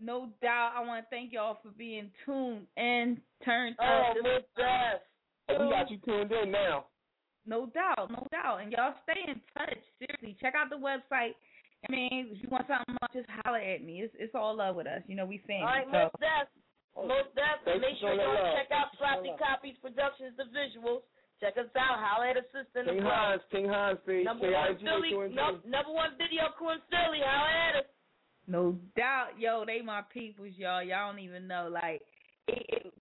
No doubt. I want to thank y'all for being tuned and turned Oh, up. This Miss was- Jeff. Oh, we got you tuned in now. No doubt, no doubt. And y'all stay in touch. Seriously, check out the website. I mean, if you want something, else, just holler at me. It's it's all love with us. You know, we family. All right, so. Most Def. Oh. Most Def. Make sure y'all love. check out Thanks Sloppy. Copies Productions, the visuals. Check us out. Holler at us sister in the King. Hans, King Hans page. Number one Philly, no, number one video crew in Philly. Holler at us. No doubt, yo, they my peoples, y'all. Y'all don't even know. Like, it, it,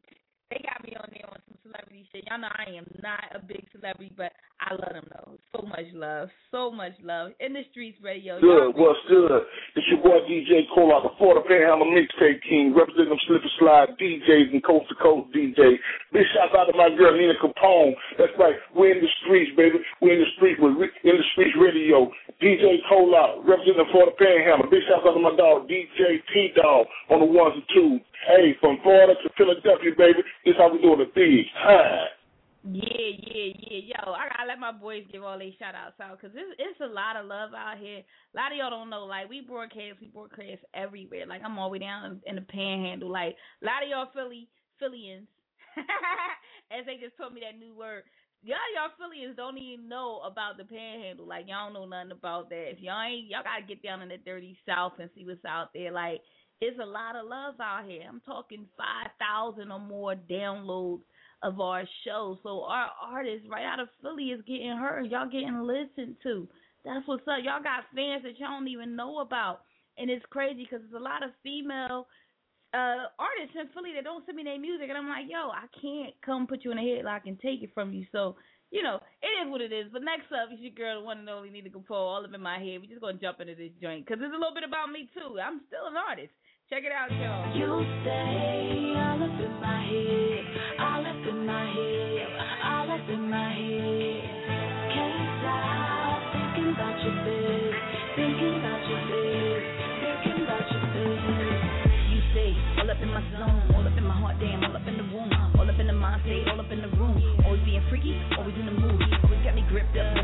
they got me on there on some celebrity shit. Y'all know I am not a big celebrity, but I love them though. So much love, so much love. In the streets, radio. Good, what's good? It's your boy DJ Cole out the Florida Panhandle Mixtape King, representing them slip and slide DJs and coast to coast DJs. Big shout out to my girl Nina Capone. That's right, we're in the streets, baby. We're in the streets with in the streets radio. DJ Cole out, representing the Florida Panhandle. Big shout out to my dog DJ P Dog on the ones and twos. Hey, from Florida to Philadelphia, baby. This how we doing the things. Hi. Yeah, yeah, yeah. Yo, I gotta let my boys give all their shout outs out because it's, it's a lot of love out here. A lot of y'all don't know. Like, we broadcast, we broadcast everywhere. Like, I'm all the way down in, the panhandle. Like, a lot of y'all Philly, Phillians, as they just told me that new word. Y'all, y'all Phillians don't even know about the panhandle. Like, y'all don't know nothing about that. If y'all ain't, y'all gotta get down in the dirty south and see what's out there. Like, it's a lot of love out here. I'm talking 5,000 or more downloads of our show. So our artist right out of Philly is getting heard. Y'all getting listened to. That's what's up. Y'all got fans that y'all don't even know about. And it's crazy because there's a lot of female uh artists in Philly that don't send me their music and I'm like, yo, I can't come put you in a headlock and take it from you. So you know, it is what it is. But next up is your girl, the one and only Nina Capone, all up in my head. We just gonna jump into this joint because it's a little bit about me too. I'm still an artist. Check it out, y'all. You stay all up in my head, all up in my head, all up in my head. Can't stop thinking about your bed, thinking about your bed, thinking about your bed. You stay all up in my zone, all up in my heart, damn, all up in the womb, all up in the mind state, all up in the room. Always being freaky, always in the mood. Always got me gripped up,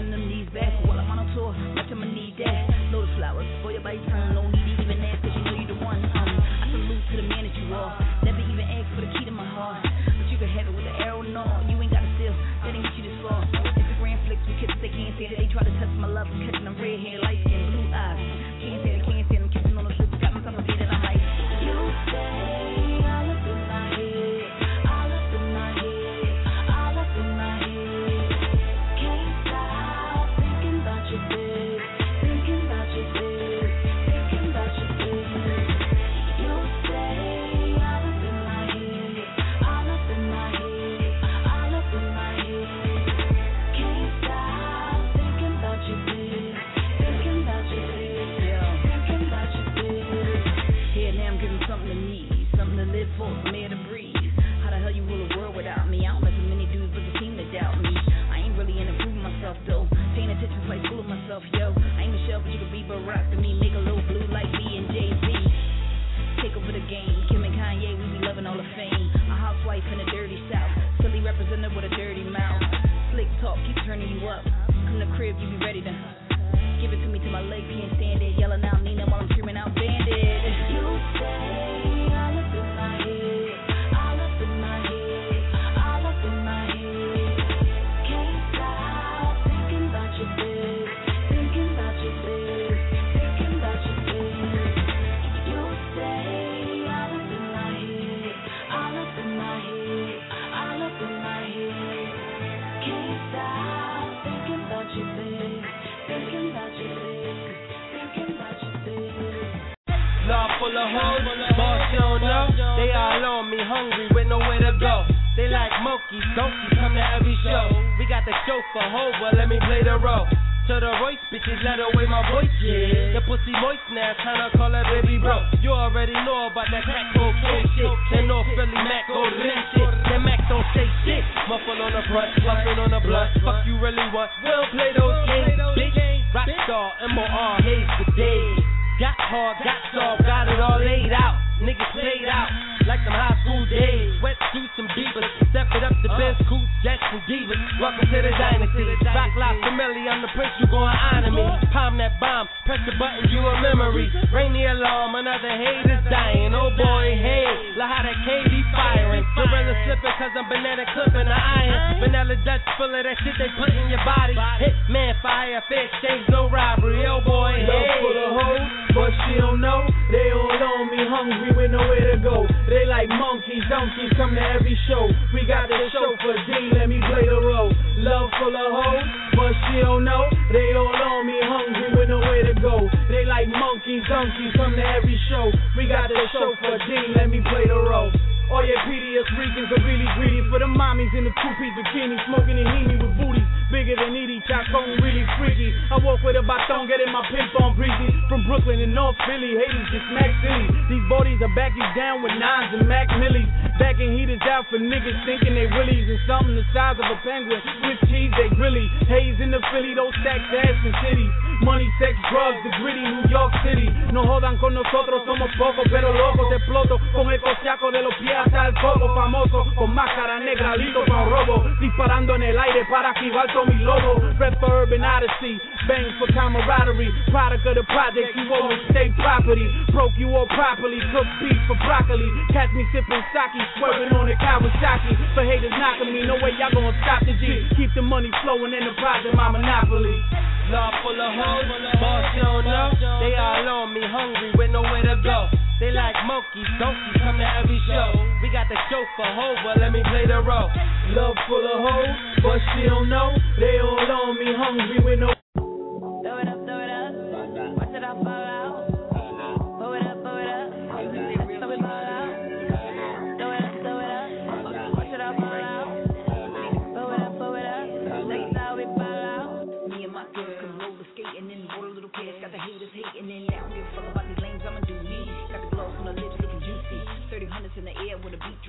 the bitches, let away my voice, yeah. The pussy moist now, tryna call her baby bro. You already know about that crack cocaine shit. That North Philly Mac go lit shit. That Mac don't say shit. Muffle on the front, puffin' on the blunt. Fuck you really want? We don't play those games, bitch. Rockstar, M.O.R. Hayes for days. Got hard, got soft, got it all laid out. Niggas played out like them high school days. Wet suits and beavers, step it up to Coupe, Jets and Divas. Welcome to the dynasty. Rock La Familia, I'm the prince, you gon' honor me. Palm that bomb, press the button, you a memory. Ring the alarm, another hater's dying. Oh boy, hey, la how the K be firing. Gorilla slipping cause I'm banana clipping the iron. Vanilla Dutch full of that shit they put in your body. Hit man, fire, fair exchange, no robbery. Oh boy, hey. Love for the hoe, but she don't know. They all on me, hungry with nowhere to go. They like monkeys, donkeys, come to every show. We got the for D, let me play the role. Love full of hoes, but she don't know. They all on me, hungry with nowhere to go. They like monkeys, donkeys, come to every show. We got the for D, let me play the role. All your PDS Ricans are really greedy for the mommies in the two-piece bikini, smoking a Heaney with booties bigger than Edie Chacon, really freaky. I walk with a baton, getting my pimp on breezy. From Brooklyn and North Philly, haters just smack silly. These bodies are back you down with nines and Mac Millies. Backing heaters out for niggas thinking they willies and something the size of a penguin. With cheese, they grilly. Haze in the Philly, those stacks ass in cities. Money, sex, drugs, the gritty New York City. No jodan con nosotros, somos pocos, pero locos. Exploto con el cosiaco de los pies hasta el coco. Famoso, con máscara negra, listo para un robo. Disparando en el aire para activar todo mi logo. Red for Urban Odyssey, bang for camaraderie. Product of the project, you always stay property. Broke you all properly, cook beef for broccoli. Catch me sipping sake, swerving on the Kawasaki. For haters knocking me, no way y'all gonna stop the G. Keep the money flowing in the project, my monopoly. Love full of hoes, boss showing up. They all on me, hungry with nowhere to go. They like monkeys, donkeys, come to every show. We got the chauffeur, Hova, let me play the role. Love full of hoes, but she don't know. They all on me, hungry with no.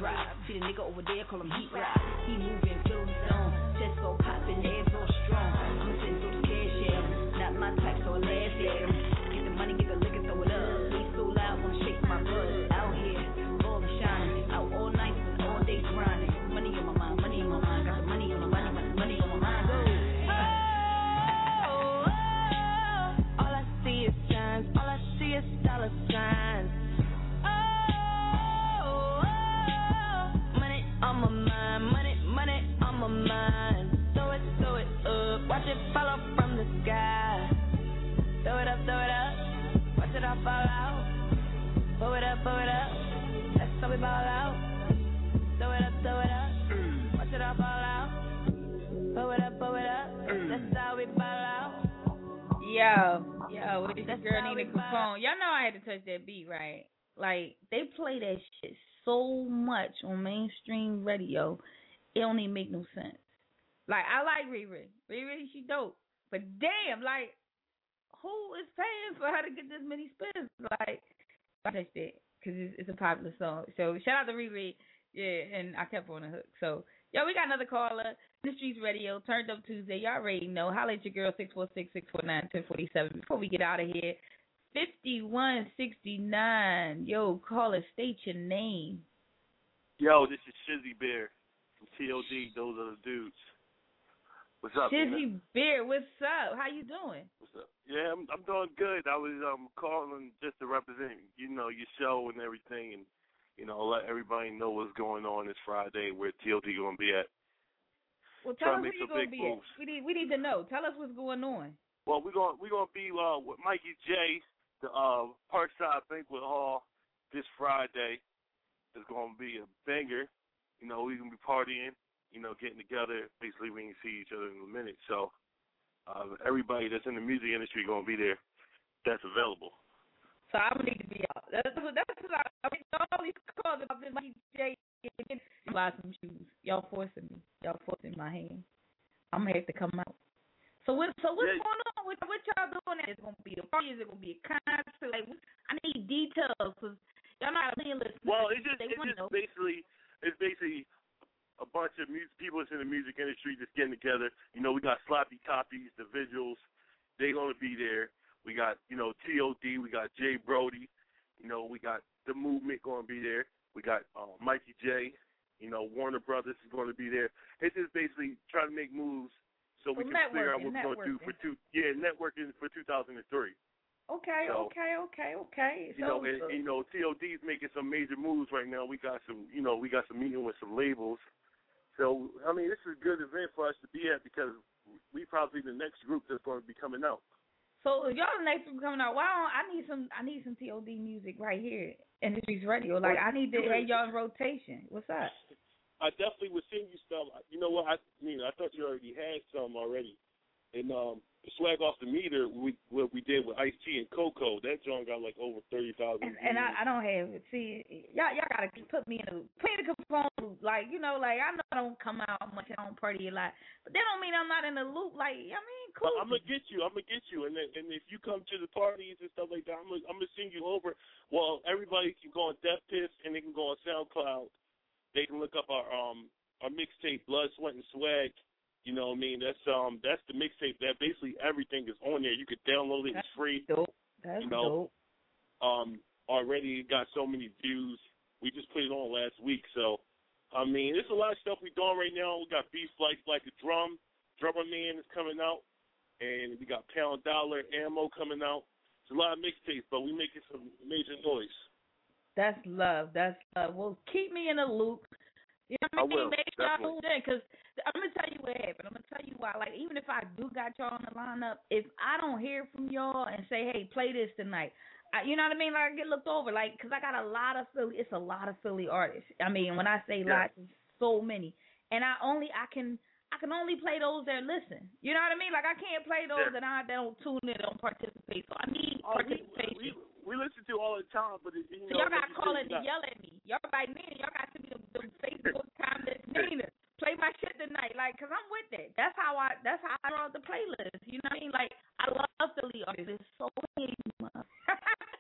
Drop. See the nigga over there, call him heat rock. He moving, Throw it up, throw it up, that's how we ball out. Throw it up, throw it up, watch it all fall out. Throw it up, throw it up, that's how we ball out. Yo, yo, with this girl Nina Capone. Y'all know I had to touch that beat, right? Like they play that shit so much on mainstream radio, it don't even make no sense. Like I like Riri, Riri, she dope, but damn, like who is paying for her to get this many spins? Like I touched it because it's, it's a popular song. So shout out to Riri, yeah, and I kept on the hook. So yo, we got another caller. The Streets Radio, Turned Up Tuesday. Y'all already know. Holla at your girl, 646-649-1047. Before we get out of here, 5169. Yo, caller, state your name. Yo, this is Shizzy Bear from TOD. Those are the dudes. What's up? man? Shizzy Bear, what's up? How you doing? What's up? Yeah, I'm I'm doing good. I was um calling just to represent you know your show and everything, and you know let everybody know what's going on this Friday where TOD gonna be at. Well, tell Trying us where you gonna be moves. at. We need we need to know. Tell us what's going on. Well, we're gonna we're gonna be uh with Mikey J, the uh Parkside Banquet Hall this Friday. It's gonna be a banger. You know, we're gonna be partying. You know, getting together. Basically, we can see each other in a minute. So, uh, everybody that's in the music industry gonna be there. That's available. So I'm gonna need to be out. That's what that's what I, I mean, all these calls about this Mikey J. Buy some shoes. Y'all forcing me. Y'all forcing my hand. I'm gonna have to come out. So what? So what's Yeah. going on? What, what y'all doing? Is it gonna be a party? Is it gonna be a concert? Like I need details because y'all not a million listeners. Well, it's just they it's just know. basically it's basically a bunch of music people that's in the music industry just getting together. You know, we got sloppy copies, the visuals, They're gonna be there. We got, you know, TOD, we got Jay Brody, you know, we got the movement gonna be there. We got uh, Mikey J, you know, Warner Brothers is gonna be there. It's just basically trying to make moves so we So can figure out what we're gonna do for two yeah, networking for two thousand and three. Okay, So- okay, okay, okay. You know, and, you know, TOD's making some major moves right now. We got some, you know, we got some meeting with some labels. So, I mean, this is a good event for us to be at because we probably the next group that's going to be coming out. So if y'all the next one coming out, why don't I need some I need some TOD music right here in the streets radio. Like I need to have y'all in rotation. What's up? I definitely would send you some. You know what? I mean, I thought you already had some already. And um, swag off the meter, we what we did with Ice T and Coco. That joint got like over thirty thousand. And, and I, I don't have it. See, y'all y'all gotta put me in a put me in a component. Like you know, like I know I don't come out much. I don't party a lot, but that don't mean I'm not in the loop. Like I mean, cool. I'm gonna get you. I'm gonna get you, and then, and if you come to the parties and stuff like that, I'm gonna, I'm gonna send you over. Well, everybody can go on DatPiff and they can go on SoundCloud. They can look up our um our mixtape, Blood, Sweat, and Swag. You know what I mean? That's um that's the mixtape. That basically everything is on there. You could download it. It's free. Dope. That's you know, dope. um already got so many views. We just put it on last week, so I mean, there's a lot of stuff we're doing right now. We got Beef Like Like a Drum, Drummer Man is coming out, and we got Pound Dollar Ammo coming out. It's a lot of mixtapes, but we making some major noise. That's love. That's love. Well, keep me in the loop. You know what I mean? Make sure I in because I'm gonna tell you what happened. I'm gonna tell you why. Like even if I do got y'all on the lineup, if I don't hear from y'all and say, "Hey, play this tonight," I, you know what I mean? Like I get looked over. Like because I got a lot of Philly. It's a lot of Philly artists. I mean, when I say Yeah. lots, so many. And I only I can I can only play those that listen. You know what I mean? Like I can't play those Yeah. that I that don't tune in, don't participate. So I need Oh, we, participation. we we listen to all the time, but it, you So know, y'all like gotta you call said, in you and got- yell at me. Y'all right Nina, y'all got to be the, the Facebook comments. Nina, play my shit tonight, like, cause I'm with it. That's how I. That's how I wrote the playlist. You know what I mean? Like, I love Philly artists. It's so.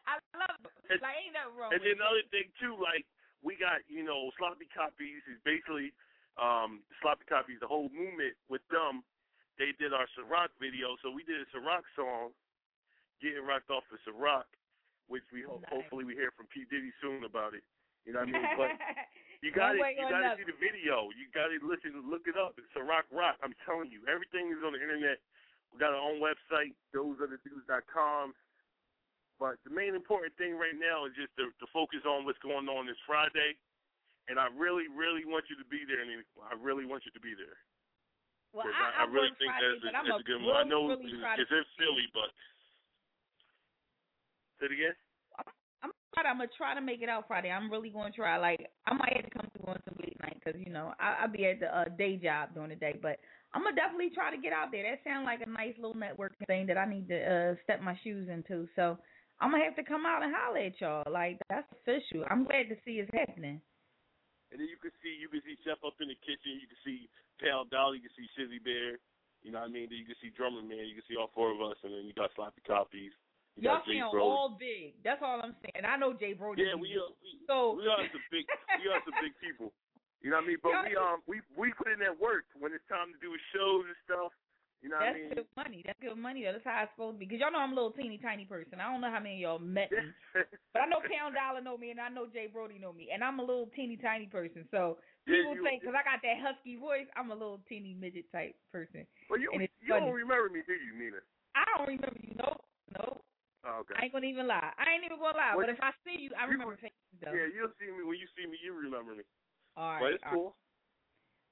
I love it. Like, ain't nothing wrong. And then it. the other thing too, like we got you know sloppy copies. Is basically um, sloppy copies. The whole movement with them. They did our Ciroc video, so we did a Ciroc song, getting rocked off of Ciroc, which we hope Nice. hopefully we hear from P Diddy soon about it. You know what I mean? But you got to you got to see the video. You got to listen, look it up. It's a Rock. Rock. I'm telling you, everything is on the internet. We got our own website, thoseotherdudes.com. But the main important thing right now is just to, to focus on what's going on this Friday. And I really, really want you to be there. And I really want you to be there. Well, I, I, I, really think Friday, that's, a, that's a good one. I know really it's, it's in Philly, but say it again. I'm gonna try to make it out Friday. I'm really gonna try. Like I might have to come through on some late night because you know I, I'll be at the uh, day job during the day. But I'm gonna definitely try to get out there. That sounds like a nice little networking thing that I need to uh, step my shoes into. So I'm gonna have to come out and holler at y'all. Like that's official. I'm glad to see it's happening. And then you can see you can see Chef up in the kitchen. You can see Pal Dolly. You can see Shizzy Bear. You know what I mean? Then you can see Drummer Man. You can see all four of us, and then you got Sloppy Copies. You Y'all got sound all big. That's all I'm saying. And I know Jay Brody. Yeah, we are. We, So- we are some big. We are some big people. You know what I mean? But we um we we put in that work when it's time to do shows and stuff. You know what That's I mean? That's good money. That's good money. That's how it's supposed to be. Because y'all know I'm a little teeny tiny person. I don't know how many of y'all met me. But I know Pound Dollar know me, and I know Jay Brody know me, and I'm a little teeny tiny person. So Yeah, people you- think because I got that husky voice, I'm a little teeny midget type person. Well, you you funny. don't remember me, do you, Nina? I don't remember you. No, no. Oh, okay. I ain't gonna even lie. I ain't even gonna lie. Well, but if I see you, I you- remember faces though. Yeah, you'll see me when you see me. You remember me. All right. but it's cool.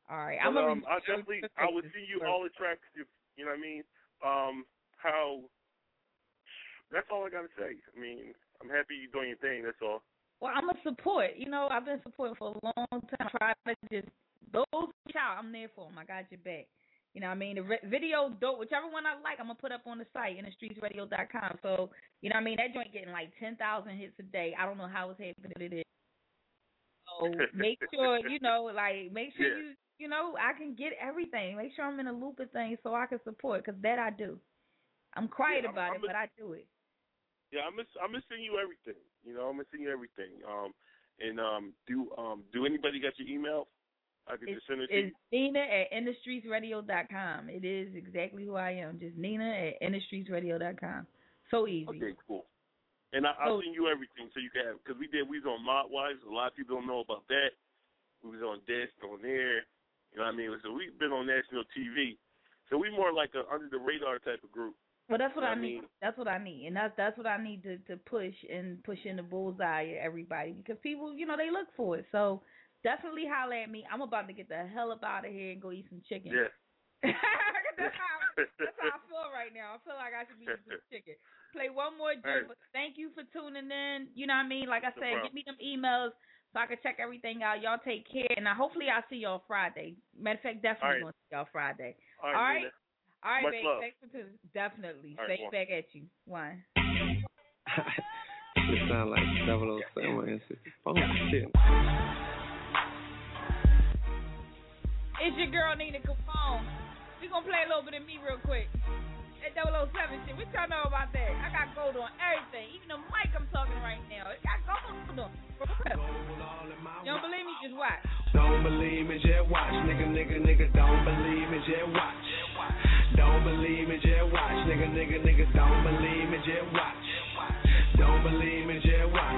All right. But, I'm gonna um, I definitely I would see you all the tracks. If, you know what I mean? Um, how? That's all I gotta say. I mean, I'm happy you're doing your thing. That's all. Well, I'm a support. You know, I've been supporting for a long time. I Try to just those out. I'm there for them. I got your back. You know I mean? The re- video dope, whichever one I like, I'm gonna put up on the site, industreetsradio.com. So, you know I mean? That joint getting like 10,000 hits a day. I don't know how it's happening, but it is. So make sure, you know, like make sure Yeah. you, you know, I can get everything. Make sure I'm in a loop of things so I can support, cause that I do. I'm quiet Yeah, I'm- about I'm it, a- but I do it. Yeah, I'm miss I'm missing you everything. You know, I'm missing you everything. Um, and um, do um, do anybody got your email? I could just send it to you. It's Nina at industreetsradio.com. It is exactly who I am. Just Nina at industreetsradio.com. So easy. Okay, cool. And I, I'll So- send you everything so you can have because we did we was on Modwise. A lot of people don't know about that. We was on Desk on there. You know what I mean? So we've been on national TV. So we more like a under the radar type of group. Well, that's what You know I I need. mean? That's what I need, and that's that's what I need to to push and push in the bullseye at everybody because people, you know, they look for it. So definitely holler at me. I'm about to get the hell up out of here and go eat some chicken. Yeah. that's how that's how I feel right now. I feel like I should be eating some chicken. Play one more All right. thank you for tuning in. You know what I mean? Like I No said, problem. give me them emails so I can check everything out. Y'all take care, and I, hopefully I'll see y'all Friday. Matter of fact, All right. definitely gonna see y'all Friday. All right, All right. Nina. All right, babe. love. Thanks for tuning. Definitely. All right, Straight one. back at you. One. It sound like 007 and Oh shit. It's your girl Nina Capone. We gonna play a little bit of me real quick. That 007 shit. What y'all know about that? I got gold on everything. Even the mic I'm talking right now. It got gold on. You don't believe me? Just watch. Don't believe me, just watch. Nigga, nigga, nigga, don't believe me, just watch. Don't believe me, just watch. Nigga, nigga, nigga, don't believe me, just watch. Don't believe me, just watch.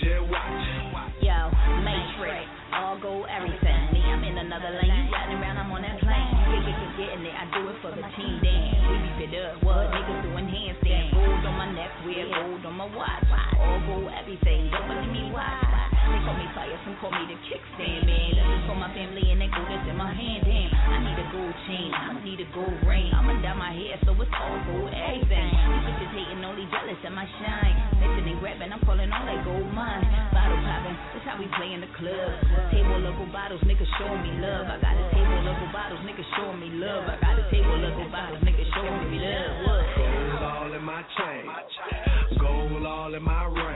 Believe call me the kickstand man. This for my family and that gold that's in my hand. Damn, I need a gold chain. I'ma need a gold ring. I'ma dye my hair so it's all gold everything. These bitches hating, only jealous at my shine. Listening, grabbing, I'm calling all that gold mine. Bottle popping, that's how we play in the club. Table local bottles, niggas show me love. I got a table local bottles, niggas show me love. I got a table local bottles, niggas show me love. Gold all in my chain. Gold all in my ring.